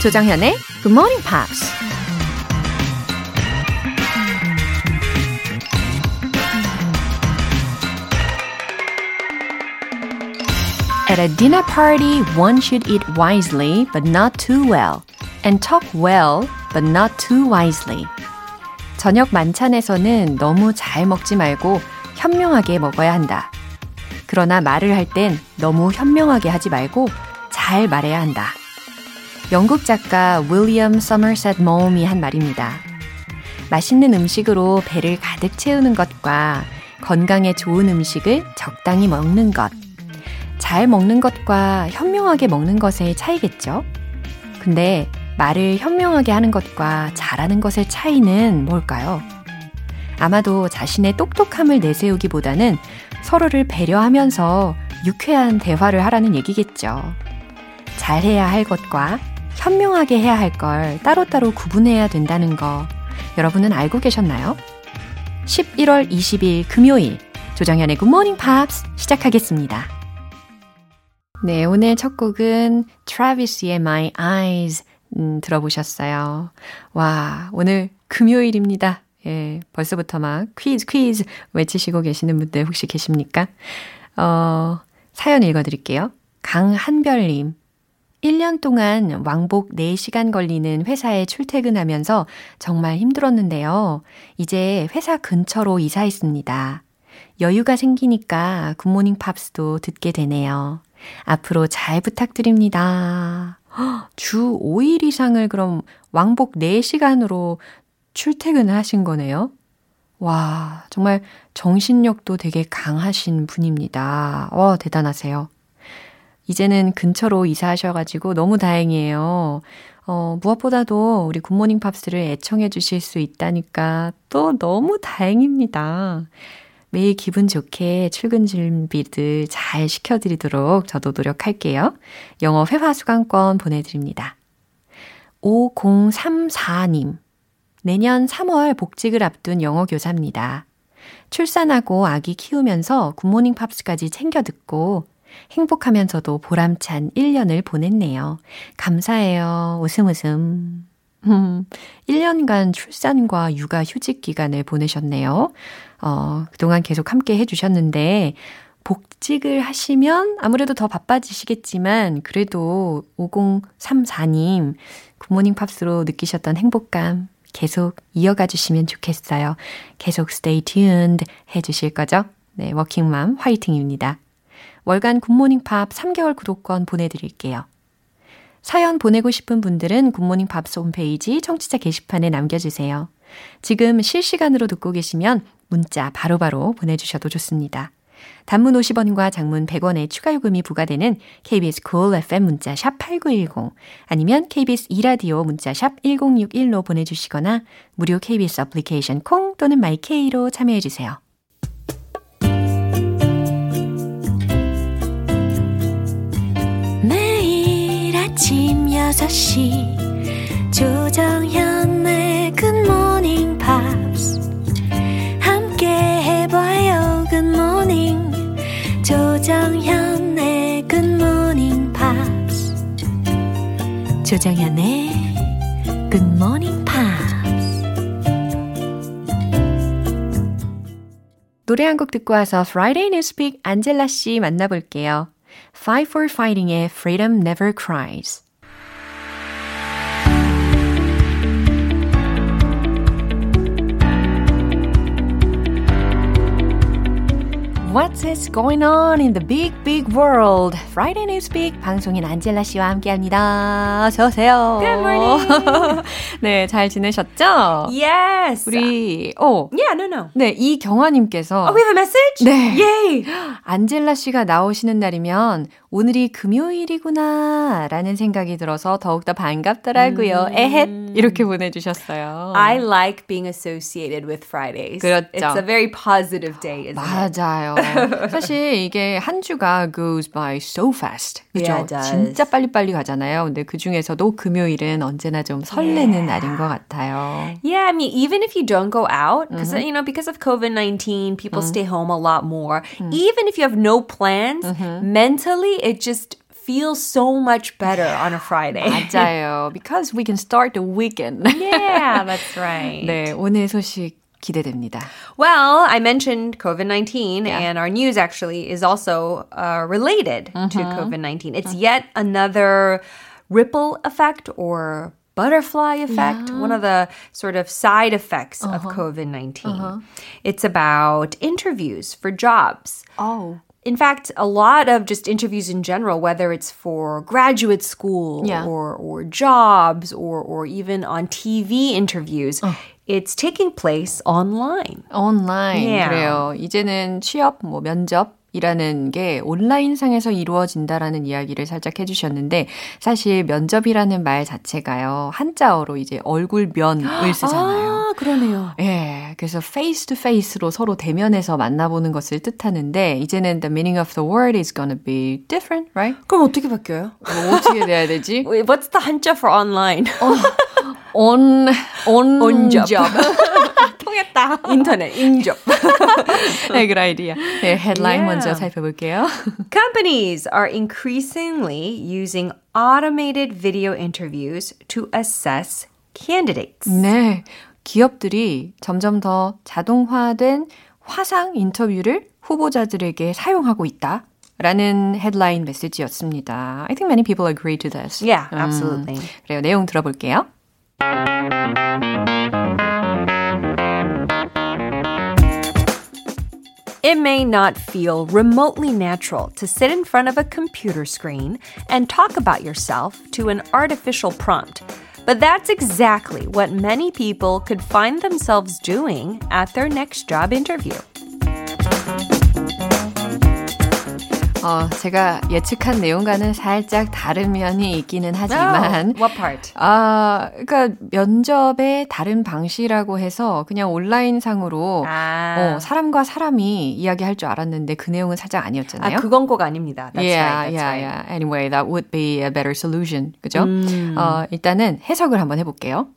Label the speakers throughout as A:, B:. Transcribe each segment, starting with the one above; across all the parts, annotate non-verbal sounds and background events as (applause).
A: 조정현의 Good Morning Pops. At a dinner party, one should eat wisely but not too well, and talk well but not too wisely. 저녁 만찬에서는 너무 잘 먹지 말고 현명하게 먹어야 한다. 그러나 말을 할 땐 너무 현명하게 하지 말고 잘 말해야 한다. 영국 작가 윌리엄 서머셋 모음이 한 말입니다. 맛있는 음식으로 배를 가득 채우는 것과 건강에 좋은 음식을 적당히 먹는 것. 잘 먹는 것과 현명하게 먹는 것의 차이겠죠? 근데 말을 현명하게 하는 것과 잘하는 것의 차이는 뭘까요? 아마도 자신의 똑똑함을 내세우기보다는 서로를 배려하면서 유쾌한 대화를 하라는 얘기겠죠. 잘해야 할 것과 현명하게 해야 할 걸 따로따로 구분해야 된다는 거 여러분은 알고 계셨나요? 11월 20일 금요일 조정현의 Morning Pops 시작하겠습니다. 네, 오늘 첫 곡은 트라비스의 My Eyes 음, 들어보셨어요. 와, 오늘 금요일입니다. 예, 벌써부터 막 퀴즈 퀴즈 외치시고 계시는 분들 혹시 계십니까? 어, 사연 읽어드릴게요. 강한별님. 1년 동안 왕복 4시간 걸리는 회사에 출퇴근하면서 정말 힘들었는데요. 이제 회사 근처로 이사했습니다. 여유가 생기니까 굿모닝 팝스도 듣게 되네요. 앞으로 잘 부탁드립니다. 주 5일 이상을 그럼 왕복 4시간으로 출퇴근을 하신 거네요. 와, 정말 정신력도 되게 강하신 분입니다. 와, 대단하세요. 이제는 근처로 이사하셔가지고 너무 다행이에요. 어, 무엇보다도 우리 굿모닝 팝스를 애청해 주실 수 있다니까 또 너무 다행입니다. 매일 기분 좋게 출근 준비들 잘 시켜드리도록 저도 노력할게요. 영어 회화 수강권 보내드립니다. 5034님. 내년 3월 복직을 앞둔 영어 교사입니다. 출산하고 아기 키우면서 굿모닝 팝스까지 챙겨 듣고 행복하면서도 보람찬 1년을 보냈네요. 감사해요. 웃음 웃음. 음, 1년간 출산과 육아 휴직 기간을 보내셨네요. 어, 그동안 계속 함께 해주셨는데, 복직을 하시면 아무래도 더 바빠지시겠지만, 그래도 5034님, 굿모닝 팝스로 느끼셨던 행복감 계속 이어가 주시면 좋겠어요. 계속 stay tuned 해주실 거죠? 네, 워킹맘 화이팅입니다. 월간 굿모닝 팝스 3개월 구독권 보내드릴게요. 사연 보내고 싶은 분들은 굿모닝 팝스 홈페이지 청취자 게시판에 남겨주세요. 지금 실시간으로 듣고 계시면 문자 바로바로 바로 보내주셔도 좋습니다. 단문 50원과 장문 100원의 추가 요금이 부과되는 KBS cool FM 문자 샵 8910 아니면 KBS 이라디오 문자 샵 1061로 보내주시거나 무료 KBS 애플리케이션 콩 또는 my K로 참여해 주세요. 아침 6시 조정현의 굿모닝 팝스 함께 해봐요 굿모닝 조정현의 굿모닝 팝스 조정현의 굿모닝 팝스 노래 한 곡 듣고 와서 Friday Newspeak 안젤라 씨 만나볼게요. Fight for fighting 의 Freedom Never Cries What's is going on in the big, big world? Friday Newspeak 방송인 안젤라 씨와 함께합니다. 어서 오세요.
B: Good morning.
A: 네, 잘 지내셨죠?
B: Yes.
A: 우리 어,
B: Yeah, no, no.
A: 네, 이 경화님께서
B: Oh, we have a message?
A: 네.
B: Yay.
A: 안젤라 씨가 나오시는 날이면 오늘이 금요일이구나 라는 생각이 들어서 더욱더 반갑더라고요.
B: 음.
A: 에헷 이렇게 보내주셨어요.
B: I like being associated with Fridays.
A: 그렇죠.
B: It's a very positive day, isn't it?
A: 맞아요. (laughs) 사실 이게 한 주가 goes by so fast. 그죠?
B: Yeah, it does.
A: 진짜 빨리빨리 가잖아요. 근데 그 중에서도 금요일은 언제나 좀 설레는
B: Yeah.
A: 날인 것 같아요.
B: Yeah, I mean, even if you don't go out, because you know, because of COVID nineteen, people stay home a lot more. Even if you have no plans, mentally, it just feel so much better on a Friday. (laughs)
A: 맞아요. Because we can start the weekend.
B: yeah, that's (laughs) right.
A: 네, 오늘 소식 기대됩니다.
B: Well, I mentioned COVID 19, yeah. and our news actually is also uh, related mm-hmm. to COVID 19. It's yet another ripple effect or butterfly effect, yeah. one of the sort of side effects uh-huh. of COVID 19. Uh-huh. It's about interviews for jobs.
A: Oh.
B: In fact, a lot of just interviews in general, whether it's for graduate school
A: yeah.
B: or, or jobs or, or even on TV interviews, oh. It's taking place online.
A: Online.
B: Yeah.
A: 그래요. 이제는 취업, 뭐 면접, 이라는 게 온라인상에서 이루어진다라는 이야기를 살짝 해주셨는데 사실 면접이라는 말 자체가요 한자어로 이제 얼굴 면을 쓰잖아요.
B: 아, 그러네요.
A: 예, 그래서 face to face로 서로 대면해서 만나보는 것을 뜻하는데 이제는 the meaning of the word is gonna be different, right?
B: 그럼 어떻게 바뀌어요?
A: 뭐 어떻게 돼야 되지?
B: What's the 한자 for online?
A: 어, on on
B: on
A: job.
B: 통했다. 인터넷 인접.
A: 네, good idea. 네, headline yeah. 먼저 살펴볼게요.
B: Companies are increasingly using automated video interviews to assess candidates.
A: 네, 기업들이 점점 더 자동화된 화상 인터뷰를 후보자들에게 사용하고 있다. 라는 헤드라인 메시지였습니다. I think many people agree to this.
B: Yeah, absolutely. 음,
A: 그래요. 내용 들어볼게요.
B: It may not feel remotely natural to sit in front of a computer screen and talk about yourself to an artificial prompt. But that's exactly what many people could find themselves doing at their next job interview.
A: 어, 제가 예측한 내용과는 살짝 다른 면이 있기는 하지만.
B: Oh, what part?
A: 아, 그러니까 면접의 다른 방식이라고 해서 그냥 온라인상으로
B: 아.
A: 어, 사람과 사람이 이야기할 줄 알았는데 그 내용은 살짝 아니었잖아요.
B: 아, 그건 꼭 아닙니다. That's
A: yeah,
B: right. That's
A: yeah,
B: right.
A: yeah. Anyway, that would be a better solution. 그죠?
B: 음.
A: 어, 일단은 해석을 한번 해 볼게요.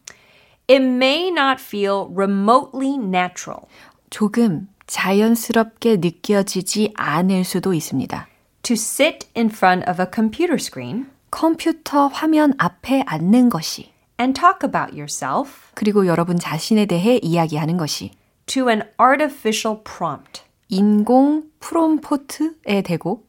B: It may not feel remotely natural.
A: 조금 자연스럽게 느껴지지 않을 수도 있습니다.
B: to sit in front of a computer screen
A: 컴퓨터 화면 앞에 앉는 것이
B: and talk about yourself
A: 그리고 여러분 자신에 대해 이야기하는 것이
B: to an artificial prompt.
A: 인공 프롬포트에 대고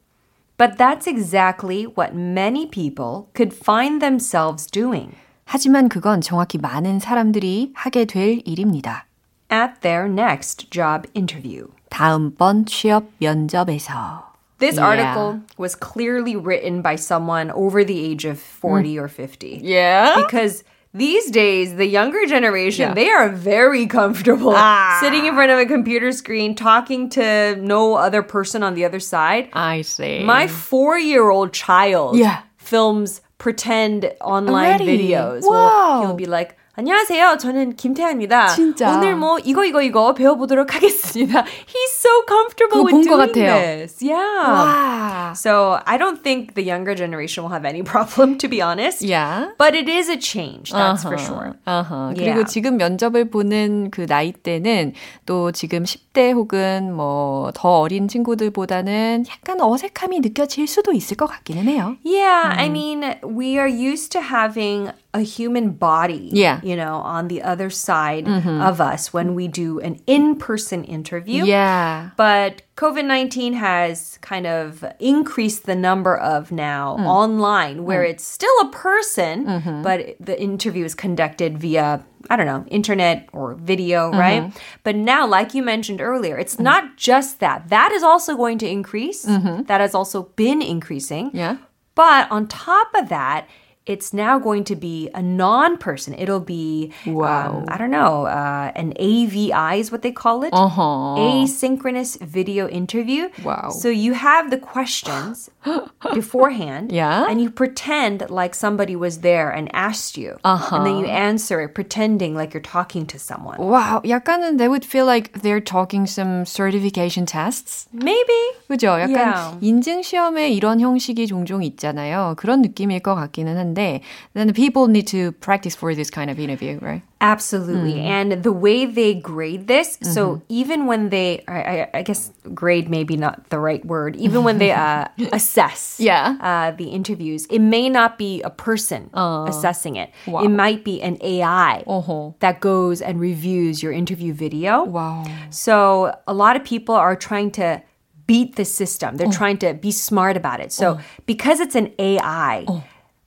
B: But that's exactly what many people could find themselves doing
A: 하지만 그건 정확히 많은 사람들이 하게 될 일입니다.
B: at their next job interview.
A: 다음번 취업 면접에서
B: This
A: Yeah.
B: article was clearly written by someone over the age of 40 or 50.
A: Yeah?
B: Because these days, the younger generation,
A: Yeah.
B: they are very comfortable
A: Ah.
B: sitting in front of a computer screen, talking to no other person on the other side.
A: I see.
B: My four year old child
A: Yeah.
B: films pretend online
A: Already?
B: videos.
A: Wow.
B: Well, he'll be like, 안녕하세요. 저는 김태현입니다.
A: 진짜.
B: 오늘 뭐 이거 이거 이거 배워보도록 하겠습니다. He's so comfortable with doing this. Yeah.
A: 와.
B: So I don't think the younger generation will have any problem, to be honest.
A: Yeah.
B: But it is a change, that's for sure.
A: Uh-huh.
B: Yeah.
A: 그리고 지금 면접을 보는 그 나이 때는 또 지금 10 대 혹은 뭐 더 어린 친구들보다는 약간 어색함이 느껴질 수도 있을 것 같기는 해요.
B: Yeah, I mean, we are used to having a human body,
A: Yeah.
B: you know, on the other side of us when we do an in-person interview.
A: Yeah.
B: But COVID 19 has kind of increased the number of now online where it's still a person, but the interview is conducted via, I don't know, internet or video, right? Mm-hmm. But now, like you mentioned earlier, it's not just that. That is also going to increase. Mm-hmm. That has also been increasing.
A: Yeah.
B: But on top of that, it's now going to be a non-person. It'll be,
A: Wow.
B: um, I don't know, uh, an AVI is what they call it.
A: Uh-huh.
B: Asynchronous video interview.
A: Wow.
B: So you have the questions (gasps) beforehand.
A: Yeah.
B: And you pretend like somebody was there and asked you. Uh-huh. And then you answer it pretending like you're talking to someone.
A: Wow, 약간은 they would feel like they're talking some certification tests.
B: Maybe.
A: 그죠? 약간
B: Yeah.
A: 인증 시험에 이런 형식이 종종 있잖아요. 그런 느낌일 것 같기는 한데 하는데 then the people need to practice for this kind of interview, right?
B: Absolutely. Mm. And the way they grade this, mm-hmm. so even when they, I, I, guess grade maybe not the right word, even when they uh, (laughs) assess
A: yeah.
B: Uh, the interviews, it may not be a person uh, assessing it. Wow. It might be an AI uh-huh. that goes and reviews your interview video.
A: Wow.
B: So a lot of people are trying to beat the system. They're oh. trying to be smart about it. So oh. because it's an AI, oh.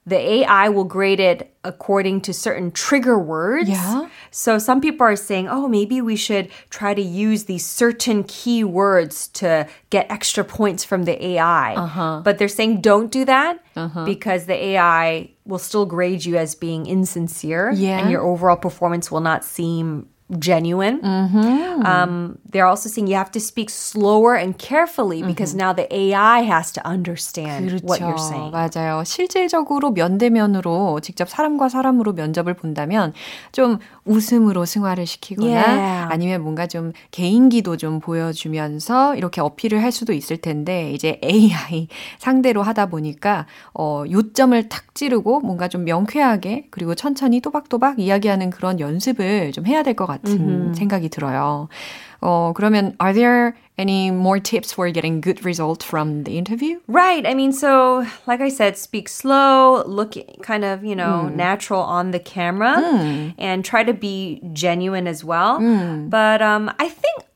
B: the AI will grade it according to certain trigger words.
A: Yeah.
B: So some people are saying, oh, maybe we should try to use these certain keywords to get extra points from the AI.
A: Uh-huh.
B: But they're saying don't do that uh-huh. because the AI will still grade you as being insincere
A: yeah.
B: and your overall performance will not seem genuine.
A: Mm-hmm.
B: Um, they're also saying you have to speak slower and carefully because mm-hmm. now the AI has to understand
A: 그렇죠.
B: what you're saying.
A: 맞아요. 실질적으로 면대면으로 직접 사람과 사람으로 면접을 본다면 좀 웃음으로 승화를 시키거나
B: yeah.
A: 아니면 뭔가 좀 개인기도 좀 보여주면서 이렇게 어필을 할 수도 있을 텐데 이제 AI 상대로 하다 보니까 어, 요점을 탁 찌르고 뭔가 좀 명쾌하게 그리고 천천히 또박또박 이야기하는 그런 연습을 좀 해야 될 것 같아요. 같은 mm-hmm. 생각이 들어요. 어, 그러면 are there any more tips for getting good result from the interview?
B: Right. I mean, so like I said, speak slow, look kind of, you know, mm. natural on the camera mm. and try to be genuine as well.
A: Mm.
B: But um, I think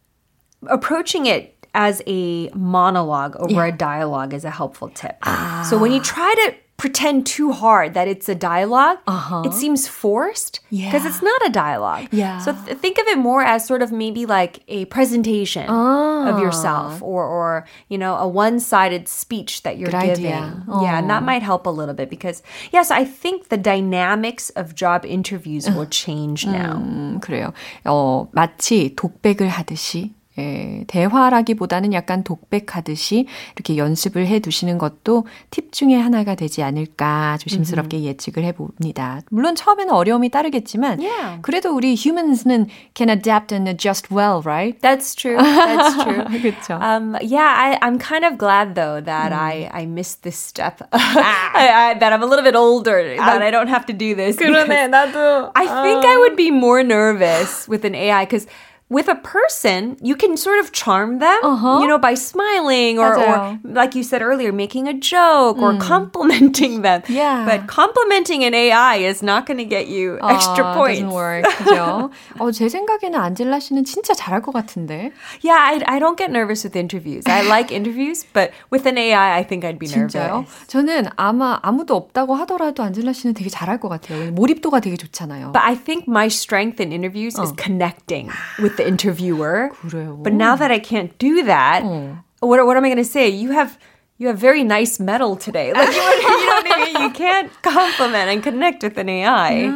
B: approaching it as a monologue over yeah. a dialogue is a helpful tip.
A: Ah.
B: So when you try to pretend too hard that it's a dialog
A: uh-huh.
B: it seems forced because
A: yeah.
B: it's not a dialogue.
A: Yeah.
B: So th- think of it more as sort of maybe like a presentation
A: oh.
B: of yourself or or you know a one-sided speech that you're
A: Good
B: giving.
A: Oh.
B: Yeah, and that might help a little bit because yes, I think the dynamics of job interviews will change now. (laughs)
A: 음, 그래요. 어, 마치 독백을 하듯이 예, 대화라기보다는 약간 독백하듯이 이렇게 연습을 해 두시는 것도 팁 중에 하나가 되지 않을까 조심스럽게 mm-hmm. 예측을 해 봅니다. 물론 처음에는 어려움이 따르겠지만
B: yeah.
A: 그래도 우리 humans는 can adapt and adjust well, right?
B: That's true. That's true.
A: 그렇죠.
B: Um, yeah, I, I'm kind of glad though that mm. I, I missed this step. I, I, that I'm a little bit older, that I don't have to do this.
A: 그러네, 나도.
B: I think I would be more nervous with an AI because with a person, you can sort of charm them,
A: uh-huh.
B: you know, by smiling or, or, like you said earlier, making a joke mm. or complimenting them.
A: Yeah.
B: But complimenting an AI is not going to get you extra
A: uh,
B: points.
A: Doesn't work. 그죠? (laughs) 어, 제 생각에는 안젤라 씨는 진짜 잘할 것 같은데.
B: Yeah, I, I don't get nervous with interviews. I like (laughs) interviews, but with an AI, I think I'd be
A: 진짜요?
B: nervous.
A: 저는 아마 아무도 없다고 하더라도 안젤라 씨는 되게 잘할 것 같아요. 몰입도가 되게 좋잖아요.
B: But I think my strength in interviews 어. is connecting with the interviewer.
A: 그래요.
B: But now that I can't do that,
A: 어.
B: what what am I going to say? You have you have very nice metal today. Like (laughs) you, you know what I mean? You can't compliment and connect with an AI.
A: Yeah.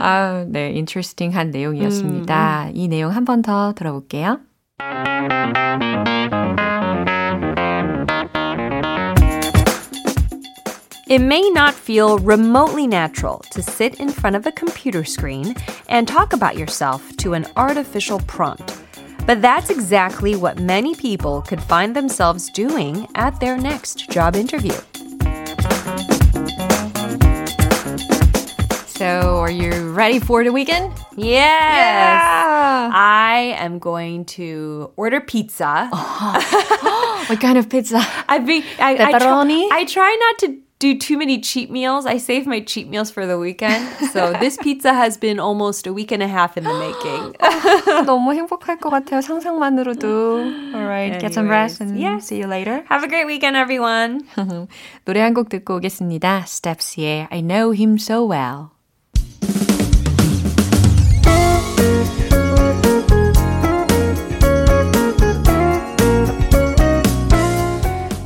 A: 아, 네, interesting한 내용이었습니다. 음. 이 내용 한 번 더 들어볼게요.
B: It may not feel remotely natural to sit in front of a computer screen and talk about yourself to an artificial prompt. But that's exactly what many people could find themselves doing at their next job interview.
A: So, are you ready for the weekend?
B: Yes.
A: Yeah.
B: I am going to order pizza. Uh-huh. (gasps)
A: what kind of pizza? (laughs)
B: I've been I? I, try, I try not to do too many cheat meals. I save my cheat meals for the weekend. So this (laughs) pizza has been almost a week and a half in the making. (gasps)
A: 너무 (laughs) 행복할 것 같아요. 상상만으로도. Alright, get some rest and
B: yeah.
A: see you later.
B: Have a great weekend, everyone. (laughs)
A: 노래 한 곡 듣고 오겠습니다. Steps의 I Know Him So Well.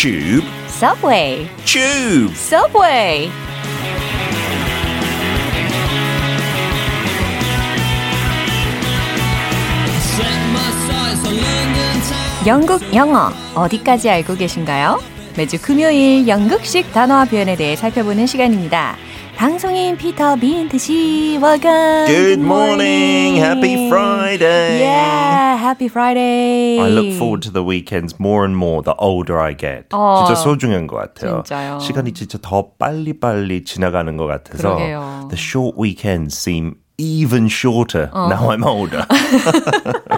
C: Tube.
A: Subway.
C: Tube.
A: Subway. 영국 영어 어디까지 알고 계신가요? 매주 금요일 영국식 단어와 표현에 대해 살펴보는 시간입니다. 방송인 피터 빈트 씨, welcome.
C: Good morning. Happy Friday.
A: Yeah, happy Friday.
C: I look forward to the weekends more and more the older I get.
A: 어,
C: 진짜 소중한 것 같아요.
A: 진짜요.
C: 시간이 진짜 더 빨리빨리 지나가는 것 같아서
A: 그러게요.
C: the short weekends seem even shorter now I'm older. (laughs)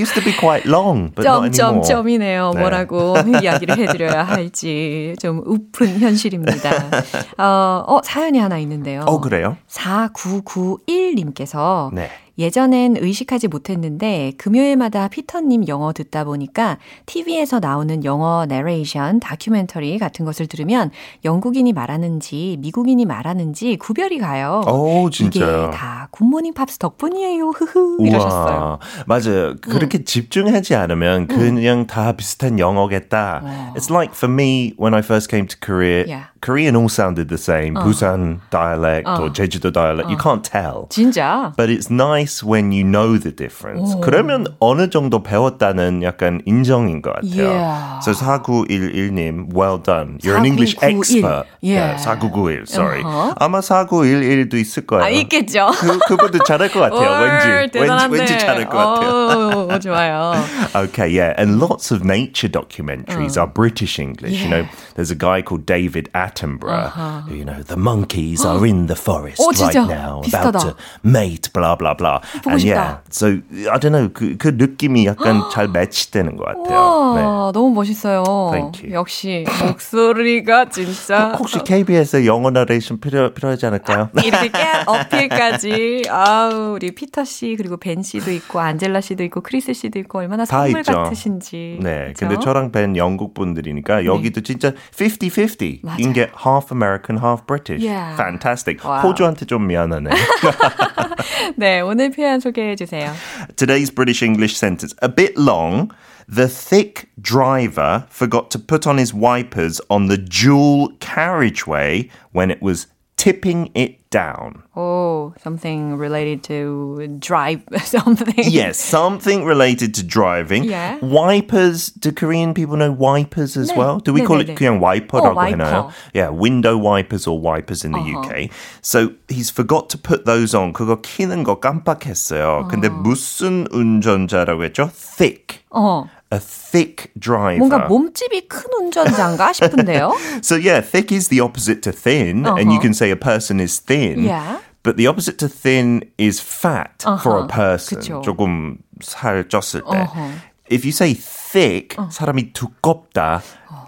C: used to be quite long, but not anymore.
A: 점점점이네요.
C: 네.
A: 뭐라고 (laughs) 이야기를 해드려야 할지 좀 우픈 현실입니다. (laughs) 어, 어, 사연이 하나 있는데요.
C: 어, 그래요?
A: 4991님께서
C: 네.
A: 예전엔 의식하지 못했는데 금요일마다 피터님 영어 듣다 보니까 TV에서 나오는 영어 내레이션, 다큐멘터리 같은 것을 들으면 영국인이 말하는지 미국인이 말하는지 구별이 가요.
C: 오, 진짜요?
A: 이게 다 굿모닝 팝스 덕분이에요. 흐흐 이러셨어요. 음.
C: 맞아요. 그렇게 집중하지 않으면 그냥 다 비슷한 영어겠다. It's like for me when I first came to Korea,
A: Yeah.
C: Korean all sounded the same. Busan dialect or Jeju-do dialect. You can't tell.
A: 진짜.
C: But it's nice when you know the difference. 그러면 어느 정도 배웠다는 약간 인정인 것 같아요.
A: Yeah.
C: So 4911님, well done. You're an English
A: 4991.
C: expert.
A: Yeah.
C: 4991, sorry.
A: Uh-huh.
C: 아마 4911도 있을 거예요.
A: 아, 있겠죠.
C: 그, 그분도 잘할 것 같아요.
A: 올,
C: 왠지. 왠지,
A: 대단한데.
C: 왠지 잘할 것 같아요.
A: 오, 좋아요. (laughs)
C: Okay, yeah. And lots of nature documentaries are British English. You know, there's a guy called David Attenborough who, you know, the monkeys are in the forest
A: 어,
C: right now,
A: 비슷하다.
C: about to mate, blah, blah, blah.
A: 보고
C: and
A: 싶다.
C: yeah, so I don't know. 그, 그 느낌이 약간 (gasps) 잘 매치되는 것 같아요.
A: 와, 너무 멋있어요.
C: Thank you.
A: 역시 목소리가 진짜
C: 혹시 KBS에 영어 나레이션 필요, 필요하지 않을까요?
A: 이렇게 깨알 어필까지. 아우, 우리 피터 씨 그리고 벤 씨도 있고 안젤라 씨도 있고 크리스 씨도 있고 얼마나
C: 다
A: 선물
C: 있죠.
A: 같으신지.
C: 네,
A: 그죠?
C: 근데 저랑 벤 영국 분들이니까 여기도 진짜 50-50. You can get half American, half British.
A: Yeah.
C: Fantastic.
A: Wow.
C: 호주한테 좀 미안하네. (laughs)
A: 네, 오늘 표현 소개해 주세요.
C: Today's British English sentence, a bit long. The thick driver forgot to put on his wipers on the dual carriageway when it was tipping it down.
A: Oh, something related to drive (laughs) something.
C: Yes, something related to driving.
A: Yeah.
C: Wipers. Do Korean people know wipers as
A: 네.
C: well? Do we call
A: 네, 네,
C: it
A: 네.
C: 그냥 와이퍼라고
A: 어,
C: 해나요?
A: 와이퍼.
C: Yeah, window wipers or wipers in the UK. So he's forgot to put those on. 그거 키는 거 깜빡했어요. 근데 무슨 운전자라고 했죠? Thick.
A: 어.
C: A thick driver.
A: 뭔가 몸집이 큰 운전자인가 싶은데요. (laughs)
C: So yeah, thick is the opposite to thin, and you
A: Uh-huh.
C: can say a person is thin.
A: Yeah.
C: But the opposite to thin is fat for a person.
A: 그쵸.
C: 조금 살 쪘을 때.
A: Uh-huh.
C: If you say thick, 사람이 두껍다.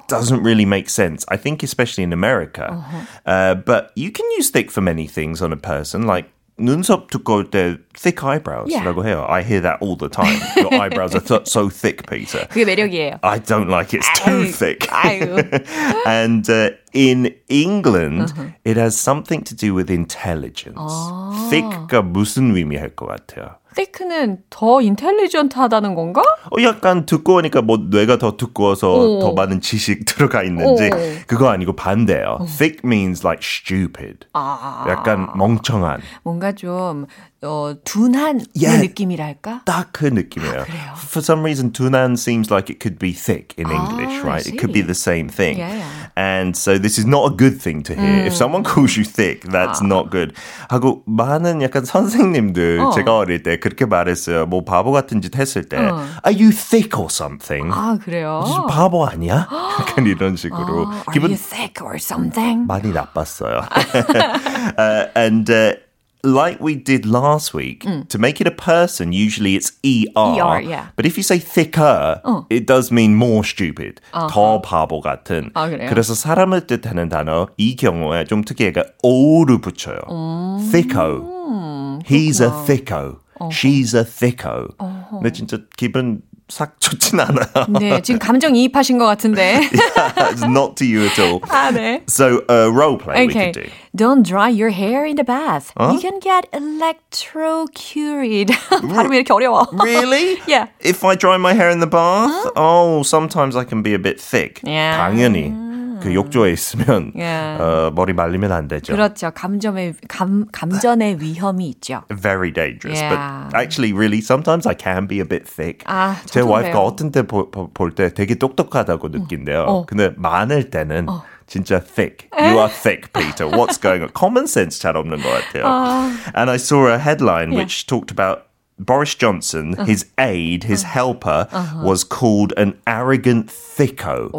C: Doesn't really make sense. I think, especially in America. Uh, but you can use thick for many things on a person, like 눈썹 두꺼울 때 thick eyebrows.라고 해요. I hear that all the time. Your (laughs) eyebrows are th- so thick, Peter.
A: 그게 매력이에요.
C: I don't like it. It's too
A: 아유,
C: thick.
A: 아유. (laughs)
C: and uh, in England, it has something to do with intelligence. thick가 무슨 의미할 것 같아요?
A: Thick는 더 인텔리전트하다는 건가?
C: 어, 약간 두꺼우니까 뭐 뇌가 더 두꺼워서
A: 오.
C: 더 많은 지식 (laughs) 들어가 있는지
A: 오.
C: 그거 아니고 반대예요. thick means like stupid. 약간 멍청한.
A: 뭔가 좀 어, 둔한
C: Yeah.
A: 느낌이랄까?
C: 딱 그 느낌이에요.
A: 그래요?
C: For some reason, 둔한 seems like it could be thick in English,
A: I
C: right? It could be the same thing.
A: Yeah, yeah.
C: And so this is not a good thing to hear. If someone calls you thick, that's not good. 하고 많은 약간 선생님들
A: 어.
C: 제가 어릴 때 그렇게 말했어요. 뭐 바보 같은 짓 했을 때, Are you thick or something?
A: 아, 그래요?
C: 바보 아니야? 약간 이런 식으로
A: 아, Are
C: 기분
A: you thick or something?
C: 많이 나빴어요. uh, and uh, like we did last week, to make it a person, usually it's ER.
A: ER, yeah.
C: But if you say thicker, it does mean more stupid. 더 바보 같은.
A: 아, 그래요?
C: 그래서 사람을 뜻하는 단어 이 경우에 좀 특이하게 O를 붙여요. Thicko. He's a thicko. She's a thicko. 근데 진짜 기분 싹 좋진 않아요.
A: 네, 지금 감정 이입하신 것 같은데. (laughs)
C: It's not to you at all. (laughs)
A: 아, 네.
C: So a role play we
A: Okay.
C: could do.
A: Don't dry your hair in the bath. You can get electrocuted. (laughs) 발음이 이렇게 어려워.
C: Really?
A: Yeah.
C: If I dry my hair in the bath, oh, sometimes I can be a bit thick.
A: Yeah.
C: 당연히. 그 욕조에 있으면
A: Yeah.
C: 어, 머리 말리면 안 되죠.
A: 그렇죠. 감점의 감 감전의 위험이 있죠.
C: Very dangerous.
A: Yeah.
C: But actually, really, sometimes I can be a bit thick.
A: 아,
C: 제 와이프가. 어떤 때 볼 때 되게 똑똑하다고 느낀대요.
A: 어.
C: 근데 많을 때는 진짜 thick. You are thick, Peter. What's going on? Common sense 잘 없는 것 같아요. And I saw a headline
A: Yeah.
C: which talked about Boris Johnson, his aide, his helper, was called an arrogant thicko.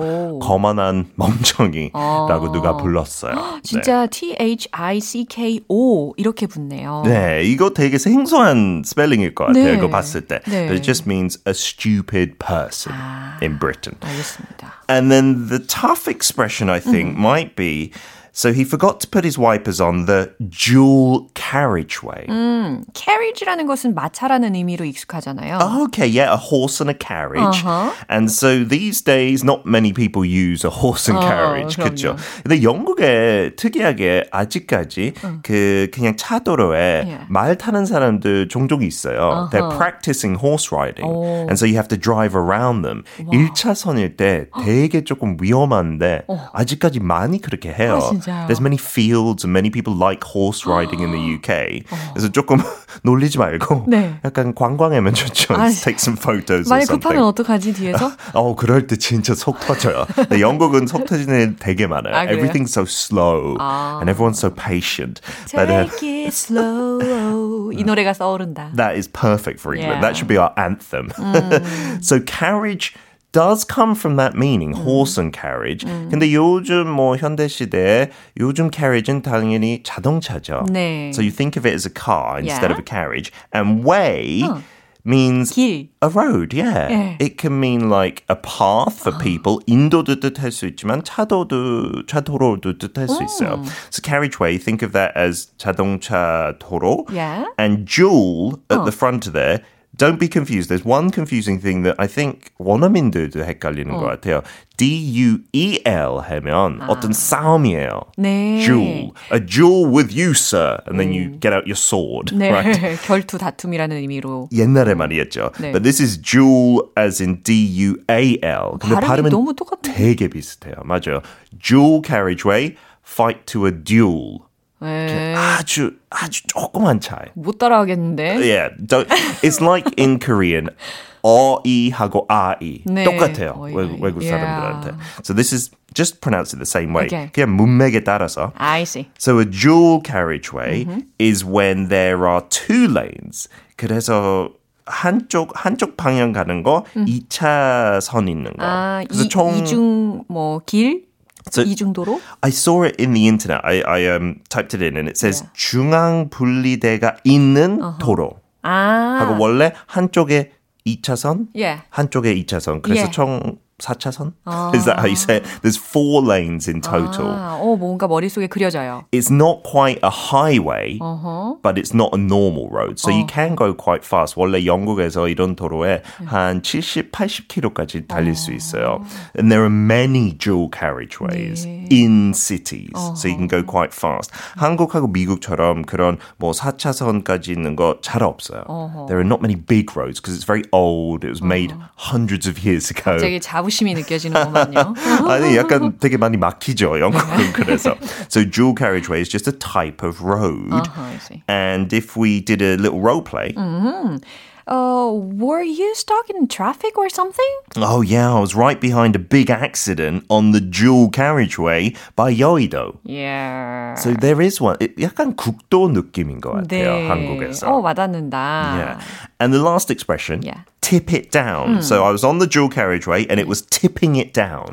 C: 거만한 멍청이라고 누가 불렀어요. 네. (gasps)
A: 진짜 T H I C K O 이렇게 붙네요.
C: 네, 이거 되게 생소한 스펠링일 것 같아요.
A: 네.
C: 이거 봤을 때.
A: 네.
C: But it just means a stupid person in Britain.
A: 알겠습니다.
C: And then the tough expression, I think, might be so he forgot to put his wipers on the dual carriageway.
A: carriage라는 것은 마차라는 의미로 익숙하잖아요.
C: Okay, yeah, a horse and a carriage.
A: Uh-huh.
C: And so these days, not many people use a horse and
A: 어,
C: carriage,
A: 그럼요.
C: 그렇죠? 근데 영국에 특이하게 아직까지 그 그냥 차도로에
A: Yeah.
C: 말 타는 사람들 종종 있어요. They're practicing horse riding, and so you have to drive around them. 1차선일 때 되게 조금 위험한데 아직까지 많이 그렇게 해요.
A: 아, 진짜요?
C: There's many fields and many people like horse riding in the (gasps) UK. 그래서 조금 (laughs) 놀리지 말고
A: 네.
C: 약간 관광하면 좋죠.
A: 아,
C: Take (laughs) some photos or
A: 만약
C: something.
A: 급하면 어떡하지 뒤에서? (laughs)
C: 어, 그럴 때 진짜 속 터져요. 근데 영국은 속 터지는 애 되게 많아요.
A: 아, 그래요?
C: Everything's so slow and everyone's so patient. But, uh,
A: Take it slow. 이 노래가 떠오른다.
C: that is perfect for England.
A: Yeah.
C: That should be our anthem. so carriage does come from that meaning, horse and carriage. 근데 요즘 뭐 현대 시대에 요즘 carriage는 당연히 자동차죠.
A: 네.
C: So you think of it as a car instead
A: Yeah.
C: of a carriage. And way means
A: 길.
C: a road, yeah.
A: 예.
C: It can mean like a path for people. 인도도 뜻할 수 있지만 차도도 차도로도 뜻할 수 있어요. So carriageway, think of that as 자동차 도로.
A: Yeah.
C: And dual at the front of there. Don't be confused. There's one confusing thing that I think 원어민들도 헷갈리는 것 같아요. D-U-E-L 하면 어떤 싸움이에요.
A: 네.
C: Duel. A duel with you, sir. And then you get out your sword.
A: 네.
C: Right? (laughs)
A: 결투 다툼이라는 의미로.
C: 옛날에 말이었죠.
A: 네.
C: But this is dual as in D-U-A-L. 근데
A: 발음이
C: 발음은
A: 너무 똑같네.
C: 되게 비슷해요. 맞아요. Dual carriageway, fight to a duel.
A: 네.
C: 아주 아주 조그만 차이.
A: 못 따라하겠는데.
C: Yeah, don't, it's like in Korean. 어이하고 아이
A: 네.
C: 똑같아요.
A: 어이,
C: 외국. 외국
A: Yeah.
C: 사람들한테. So this is just pronounce it the same way.
A: Okay.
C: 그냥 문맥에 따라서.
A: I see.
C: So a dual carriageway
A: Mm-hmm.
C: is when there are two lanes. 그래서 한쪽 한쪽 방향 가는 거 2차선 있는 거.
A: 음. 아,
C: 그래서
A: 이,
C: 총
A: 이중 뭐 길?
C: So-
A: 이중도로?
C: I saw it in the internet. I, I um, typed it in and it says 중앙 분리대가 있는 도로.
A: 아.
C: 하고 원래 한쪽에 2차선,
A: 예.
C: 한쪽에 2차선. 그래서
A: 예.
C: 총 4차선? (laughs) Is that how you say it? There's four lanes in total.
A: 아, 어, 뭔가 머릿속에 그려져요.
C: It's not quite a highway, but it's not a normal road. So you can go quite fast. 원래 영국에서 이런 도로에 한 70, 80km까지 달릴 수 있어요. And there are many dual carriageways in cities. So you can go quite fast. 한국하고 미국처럼 그런 뭐 4차선까지 있는 거 잘 없어요. There are not many big roads because it's very old. It was made hundreds of years ago.
A: 되게 자부 심이 느껴지는구만요. (laughs)
C: 아니 약간 되게 많이 막히죠 영국은 그래서 (laughs) so dual carriageway is just a type of road
A: Uh-huh, I see.
C: and if we did a little role play
A: Uh, were you stuck in traffic or something?
C: oh yeah I was right behind a big accident on the dual carriageway by Yeouido
A: Yeah.
C: so there is one it, 약간 국도 느낌인 것 같아요 한국에서
A: 어, 와닿는다.
C: Yeah. And the last expression,
A: Yeah.
C: tip it down. So I was on the dual carriageway and it was tipping it down.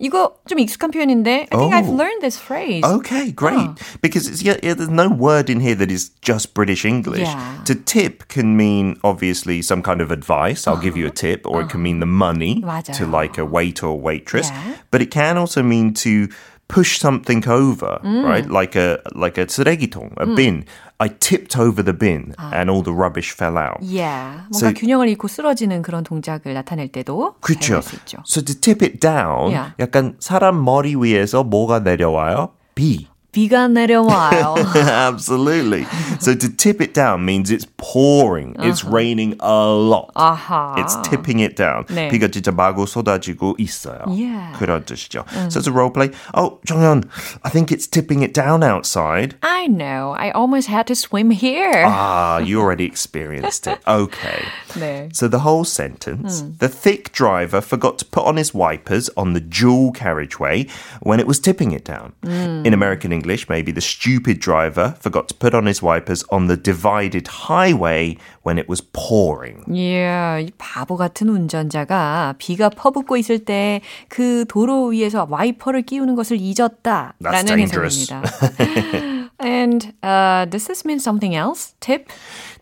A: 이거 좀 익숙한 표현인데 I think I've
C: Oh.
A: learned this phrase.
C: Okay, great. Because it's, yeah, yeah, there's no word in here that is just British English.
A: Yeah.
C: To tip can mean obviously some kind of advice. I'll give you a tip, or it can mean the money
A: 맞아요.
C: to like a waiter or waitress.
A: Yeah.
C: But it can also mean to push something over, right? Like a like a 쓰레기통, a bin. I tipped over the bin and all the rubbish fell out.
A: Yeah. 뭔가
C: So-
A: 균형을 잃고 쓰러지는 그런 동작을 나타낼 때도
C: 그렇죠.
A: 사용할 수 있죠.
C: So to tip it down,
A: Yeah.
C: 약간 사람 머리 위에서 뭐가 내려와요? 비.
A: 비가 내려와요. (laughs)
C: Absolutely. So to tip it down means it's pouring. It's raining a lot.
A: 아하.
C: It's tipping it down.
A: 네.
C: 비가 진짜 마구 쏟아지고 있어요.
A: Yeah.
C: 그런 뜻이죠. So it's a role play. Oh, 정연, I think it's tipping it down outside.
A: I know. I almost had to swim here.
C: Ah, you already experienced it. (laughs) Okay.
A: 네.
C: So the whole sentence the thick driver forgot to put on his wipers on the dual carriageway when it was tipping it down. In American English, maybe the stupid driver forgot to put on his wipers on the divided highway when it was pouring.
A: Yeah, 이 바보 같은 운전자가 비가 퍼붓고 있을 때 그 도로 위에서 와이퍼를 끼우는 것을 잊었다라는
C: That's dangerous.
A: 해석입니다. (laughs) And uh, does this mean something else? Tip?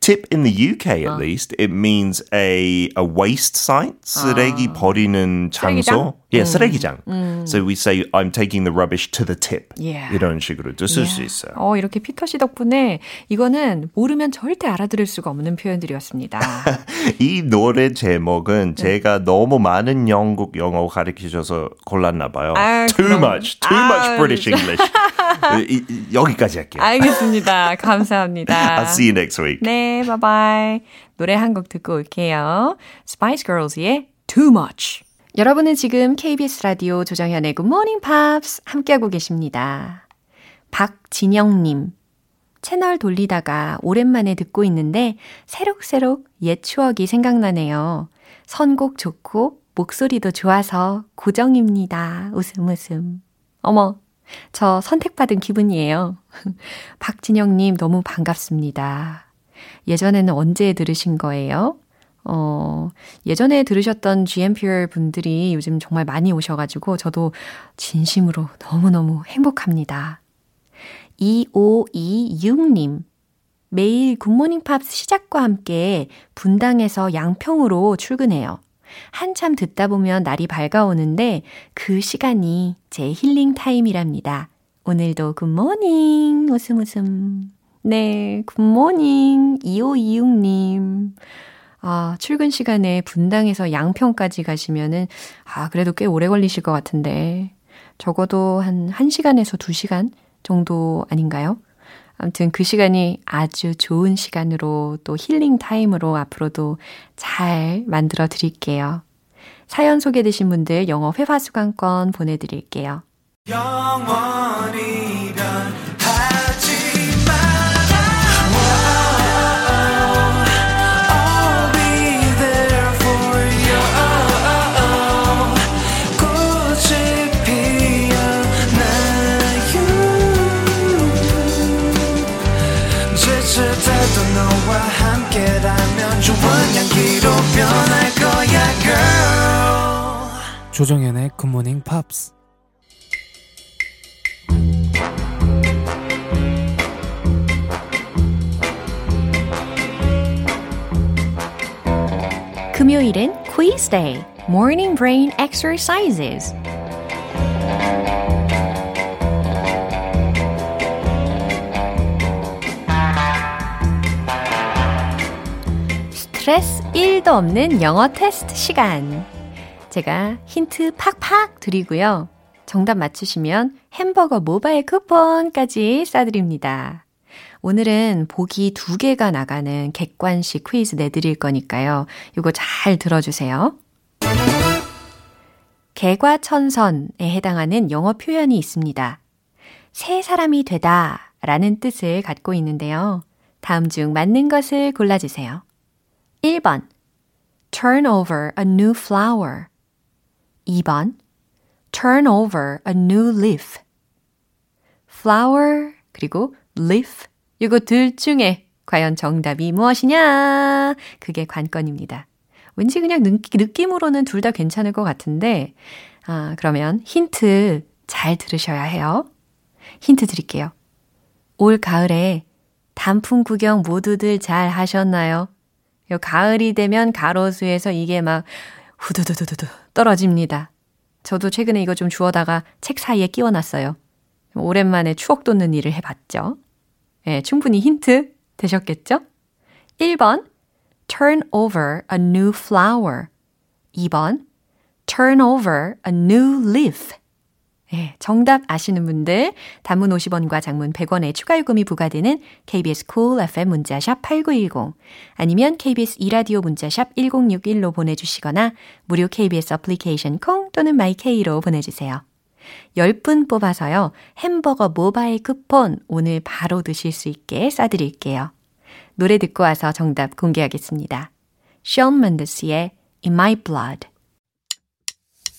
C: Tip in the UK at least, it means a a waste site. 쓰레기 버리는 장소.
A: 쓰레기장?
C: Yeah, 쓰레기장. So we say I'm taking the rubbish to the tip.
A: Yeah.
C: 이런 식으로 쓸 수 있어요.
A: 어, 이렇게 피터 씨 덕분에 이거는 모르면 절대 알아들을 수가 없는 표현들이었습니다. (laughs)
C: 이 노래 제목은 제가 너무 많은 영국 영어 가르치셔서 골랐나 봐요.
A: 아,
C: too
A: 그럼.
C: much, too
A: 아,
C: much British English. (laughs) 이, 이, 여기까지 할게요.
A: 알겠습니다. 감사합니다. (laughs)
C: I'll see you next week.
A: 네, 바이바이. 노래 한 곡 듣고 올게요. Spice Girls의 Too Much. 여러분은 지금 KBS 라디오 조정현의 Good Morning Pops 함께하고 계십니다. 박진영님. 채널 돌리다가 오랜만에 듣고 있는데 새록새록 옛 추억이 생각나네요. 선곡 좋고 목소리도 좋아서 고정입니다. 웃음 웃음. 어머, 저 선택받은 기분이에요. (laughs) 박진영님 너무 반갑습니다. 예전에는 언제 들으신 거예요? 어, 예전에 들으셨던 GMPR 분들이 요즘 정말 많이 오셔가지고 저도 진심으로 너무너무 행복합니다. 2526님. 매일 굿모닝 팝스 시작과 함께 분당에서 양평으로 출근해요. 한참 듣다 보면 날이 밝아오는데 그 시간이 제 힐링 타임이랍니다. 오늘도 굿모닝 웃음 웃음. 네, 굿모닝 2526님. 아, 출근 시간에 분당에서 양평까지 가시면은 아, 그래도 꽤 오래 걸리실 것 같은데. 적어도 한 1시간에서 2시간 정도 아닌가요? 아무튼 그 시간이 아주 좋은 시간으로 또 힐링 타임으로 앞으로도 잘 만들어 드릴게요. 사연 소개되신 분들 영어 회화 수강권 보내드릴게요.
D: 조정현의 굿모닝 팝스
A: 금요일은 quiz day, morning brain exercises. 스트레스 1도 없는 영어 테스트 시간. 제가 힌트 팍팍 드리고요. 정답 맞추시면 햄버거 모바일 쿠폰까지 싸드립니다. 오늘은 보기 두 개가 나가는 객관식 퀴즈 내드릴 거니까요. 이거 잘 들어주세요. 개과천선에 해당하는 영어 표현이 있습니다. 새 사람이 되다 라는 뜻을 갖고 있는데요. 다음 중 맞는 것을 골라주세요. 1번 turn over a new flower 2번 turn over a new leaf flower 그리고 leaf 이거 둘 중에 과연 정답이 무엇이냐? 그게 관건입니다. 왠지 그냥 느낌, 으로는 둘 다 괜찮을 것 같은데, 아, 그러면 힌트 잘 들으셔야 해요. 힌트 드릴게요. 올 가을에 단풍 구경 모두들 잘 하셨나요? 요 가을이 되면 가로수에서 이게 막 후두두두두 떨어집니다. 저도 최근에 이거 좀 주워다가 책 사이에 끼워놨어요. 오랜만에 추억 돋는 일을 해봤죠. 예, 충분히 힌트 되셨겠죠? 1번, turn over a new flower. 2번, turn over a new leaf. 네, 정답 아시는 분들 단문 50원과 장문 100원의 추가 요금이 부과되는 KBS cool FM 문자샵 8910 아니면 KBS 이라디오 문자샵 1061로 보내주시거나 무료 KBS 애플리케이션 콩 또는 마이케이로 보내주세요. 10분 뽑아서요. 햄버거 모바일 쿠폰 오늘 바로 드실 수 있게 싸드릴게요. 노래 듣고 와서 정답 공개하겠습니다. Shawn Mendes의 In My Blood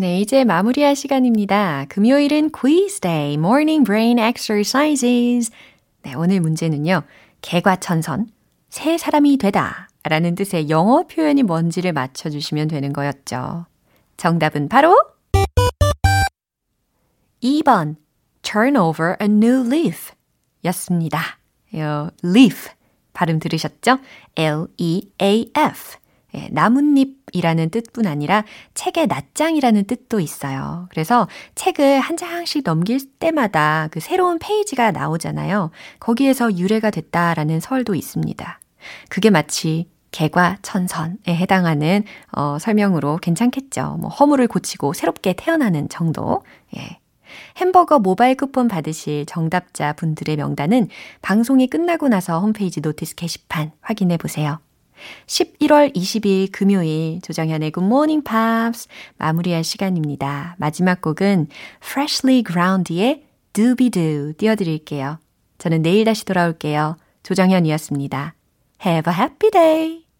A: 네, 이제 마무리할 시간입니다. 금요일은 quiz day, morning brain exercises. 네, 오늘 문제는요. 개과천선, 새 사람이 되다 라는 뜻의 영어 표현이 뭔지를 맞춰주시면 되는 거였죠. 정답은 바로 2번 turn over a new leaf 였습니다. 요, leaf 발음 들으셨죠? L-E-A-F 예, 나뭇잎 이라는 뜻뿐 아니라 책의 낱장이라는 뜻도 있어요. 그래서 책을 한 장씩 넘길 때마다 그 새로운 페이지가 나오잖아요. 거기에서 유래가 됐다라는 설도 있습니다. 그게 마치 개과천선에 해당하는 어, 설명으로 괜찮겠죠. 뭐 허물을 고치고 새롭게 태어나는 정도. 예. 햄버거 모바일 쿠폰 받으실 정답자 분들의 명단은 방송이 끝나고 나서 홈페이지 notice 게시판 확인해 보세요. 11월 22일 금요일 조정현의 Good Morning Pops 마무리할 시간입니다. 마지막 곡은 Freshly Ground의 Doobie-Doo 띄워드릴게요. 저는 내일 다시 돌아올게요. 조정현이었습니다. Have a happy day!